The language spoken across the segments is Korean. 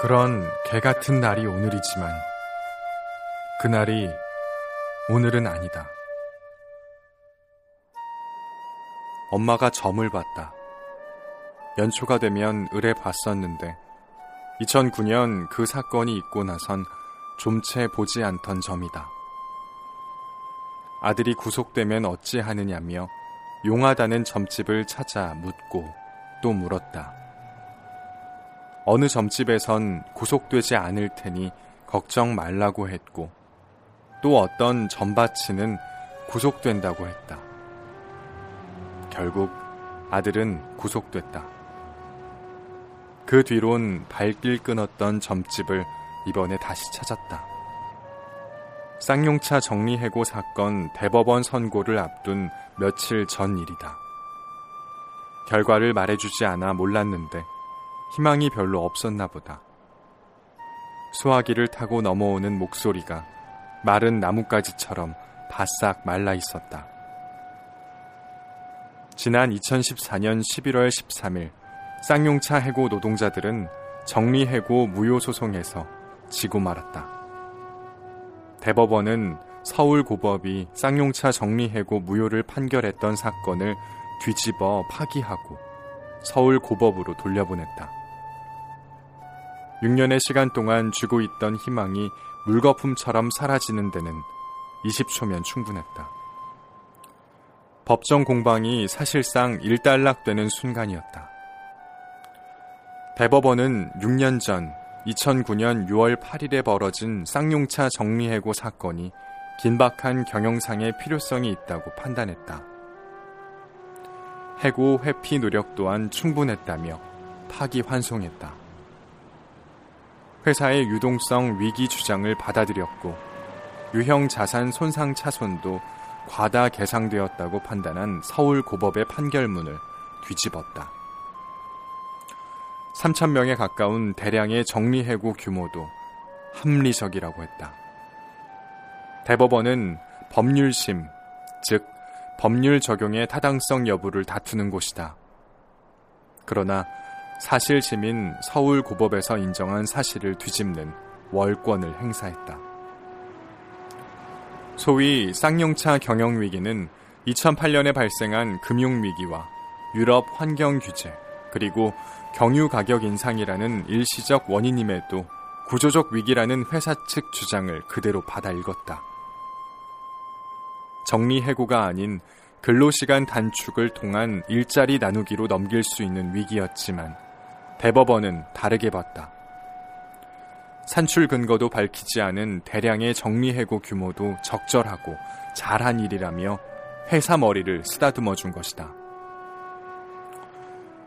그런 개 같은 날이 오늘이지만 그날이 오늘은 아니다. 엄마가 점을 봤다. 연초가 되면 을에 봤었는데 2009년 그 사건이 있고 나선 좀 채 보지 않던 점이다. 아들이 구속되면 어찌하느냐며 용하다는 점집을 찾아 묻고 또 물었다. 어느 점집에선 구속되지 않을 테니 걱정 말라고 했고 또 어떤 점바치는 구속된다고 했다. 결국 아들은 구속됐다. 그 뒤론 발길 끊었던 점집을 이번에 다시 찾았다. 쌍용차 정리해고 사건 대법원 선고를 앞둔 며칠 전 일이다. 결과를 말해주지 않아 몰랐는데 희망이 별로 없었나 보다. 수화기를 타고 넘어오는 목소리가 마른 나뭇가지처럼 바싹 말라 있었다. 지난 2014년 11월 13일 쌍용차 해고 노동자들은 정리해고 무효소송에서 지고 말았다. 대법원은 서울고법이 쌍용차 정리해고 무효를 판결했던 사건을 뒤집어 파기하고 서울고법으로 돌려보냈다. 6년의 시간 동안 쥐고 있던 희망이 물거품처럼 사라지는 데는 20초면 충분했다. 법정 공방이 사실상 일단락되는 순간이었다. 대법원은 6년 전 2009년 6월 8일에 벌어진 쌍용차 정리해고 사건이 긴박한 경영상의 필요성이 있다고 판단했다. 해고 회피 노력 또한 충분했다며 파기 환송했다. 회사의 유동성 위기 주장을 받아들였고 유형 자산 손상 차손도 과다 계상되었다고 판단한 서울 고법의 판결문을 뒤집었다. 3천 명에 가까운 대량의 정리해고 규모도 합리적이라고 했다. 대법원은 법률심, 즉 법률 적용의 타당성 여부를 다투는 곳이다. 그러나 사실심인 서울 고법에서 인정한 사실을 뒤집는 월권을 행사했다. 소위 쌍용차 경영 위기는 2008년에 발생한 금융 위기와 유럽 환경 규제, 그리고 경유 가격 인상이라는 일시적 원인임에도 구조적 위기라는 회사 측 주장을 그대로 받아 읽었다. 정리 해고가 아닌 근로시간 단축을 통한 일자리 나누기로 넘길 수 있는 위기였지만 대법원은 다르게 봤다. 산출 근거도 밝히지 않은 대량의 정리해고 규모도 적절하고 잘한 일이라며 회사 머리를 쓰다듬어 준 것이다.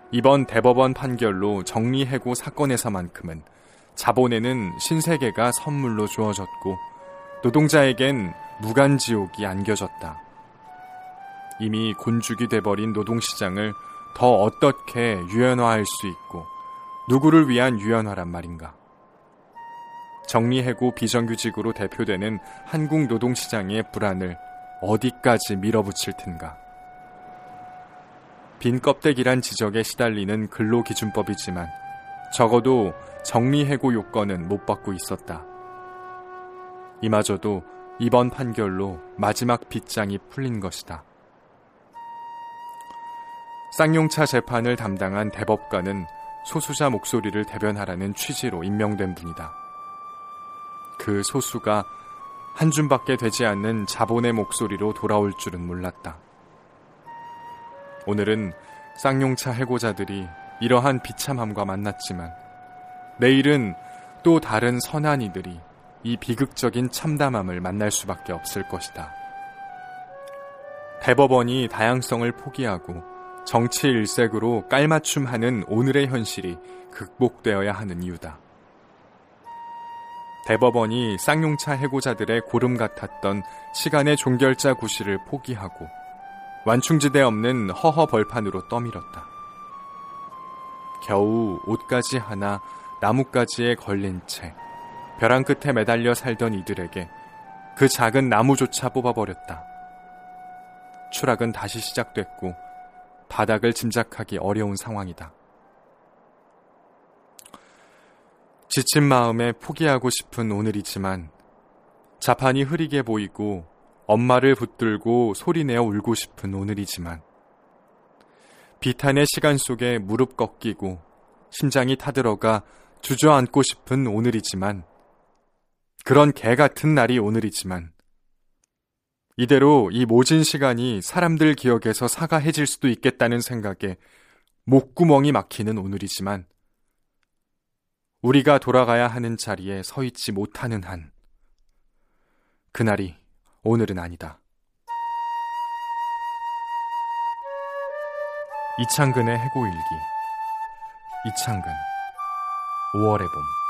이번 대법원 판결로 정리해고 사건에서만큼은 자본에는 신세계가 선물로 주어졌고 노동자에겐 무간지옥이 안겨졌다. 이미 곤죽이 돼버린 노동시장을 더 어떻게 유연화할 수 있고 누구를 위한 유연화란 말인가. 정리해고 비정규직으로 대표되는 한국 노동시장의 불안을 어디까지 밀어붙일 텐가. 빈 껍데기란 지적에 시달리는 근로기준법이지만 적어도 정리해고 요건은 못 받고 있었다. 이마저도 이번 판결로 마지막 빗장이 풀린 것이다. 쌍용차 재판을 담당한 대법관은 소수자 목소리를 대변하라는 취지로 임명된 분이다. 그 소수가 한 줌밖에 되지 않는 자본의 목소리로 돌아올 줄은 몰랐다. 오늘은 쌍용차 해고자들이 이러한 비참함과 만났지만 내일은 또 다른 선한 이들이 이 비극적인 참담함을 만날 수밖에 없을 것이다. 대법원이 다양성을 포기하고 정치 일색으로 깔맞춤하는 오늘의 현실이 극복되어야 하는 이유다. 대법원이 쌍용차 해고자들의 고름 같았던 시간의 종결자 구실을 포기하고 완충지대 없는 허허 벌판으로 떠밀었다. 겨우 옷가지 하나 나뭇가지에 걸린 채 벼랑 끝에 매달려 살던 이들에게 그 작은 나무조차 뽑아버렸다. 추락은 다시 시작됐고 바닥을 짐작하기 어려운 상황이다. 지친 마음에 포기하고 싶은 오늘이지만 자판이 흐리게 보이고 엄마를 붙들고 소리내어 울고 싶은 오늘이지만 비탄의 시간 속에 무릎 꺾이고 심장이 타들어가 주저앉고 싶은 오늘이지만 그런 개 같은 날이 오늘이지만 이대로 이 모진 시간이 사람들 기억에서 사가해질 수도 있겠다는 생각에 목구멍이 막히는 오늘이지만 우리가 돌아가야 하는 자리에 서 있지 못하는 한 그날이 오늘은 아니다. 이창근의 해고일기 이창근 5월의 봄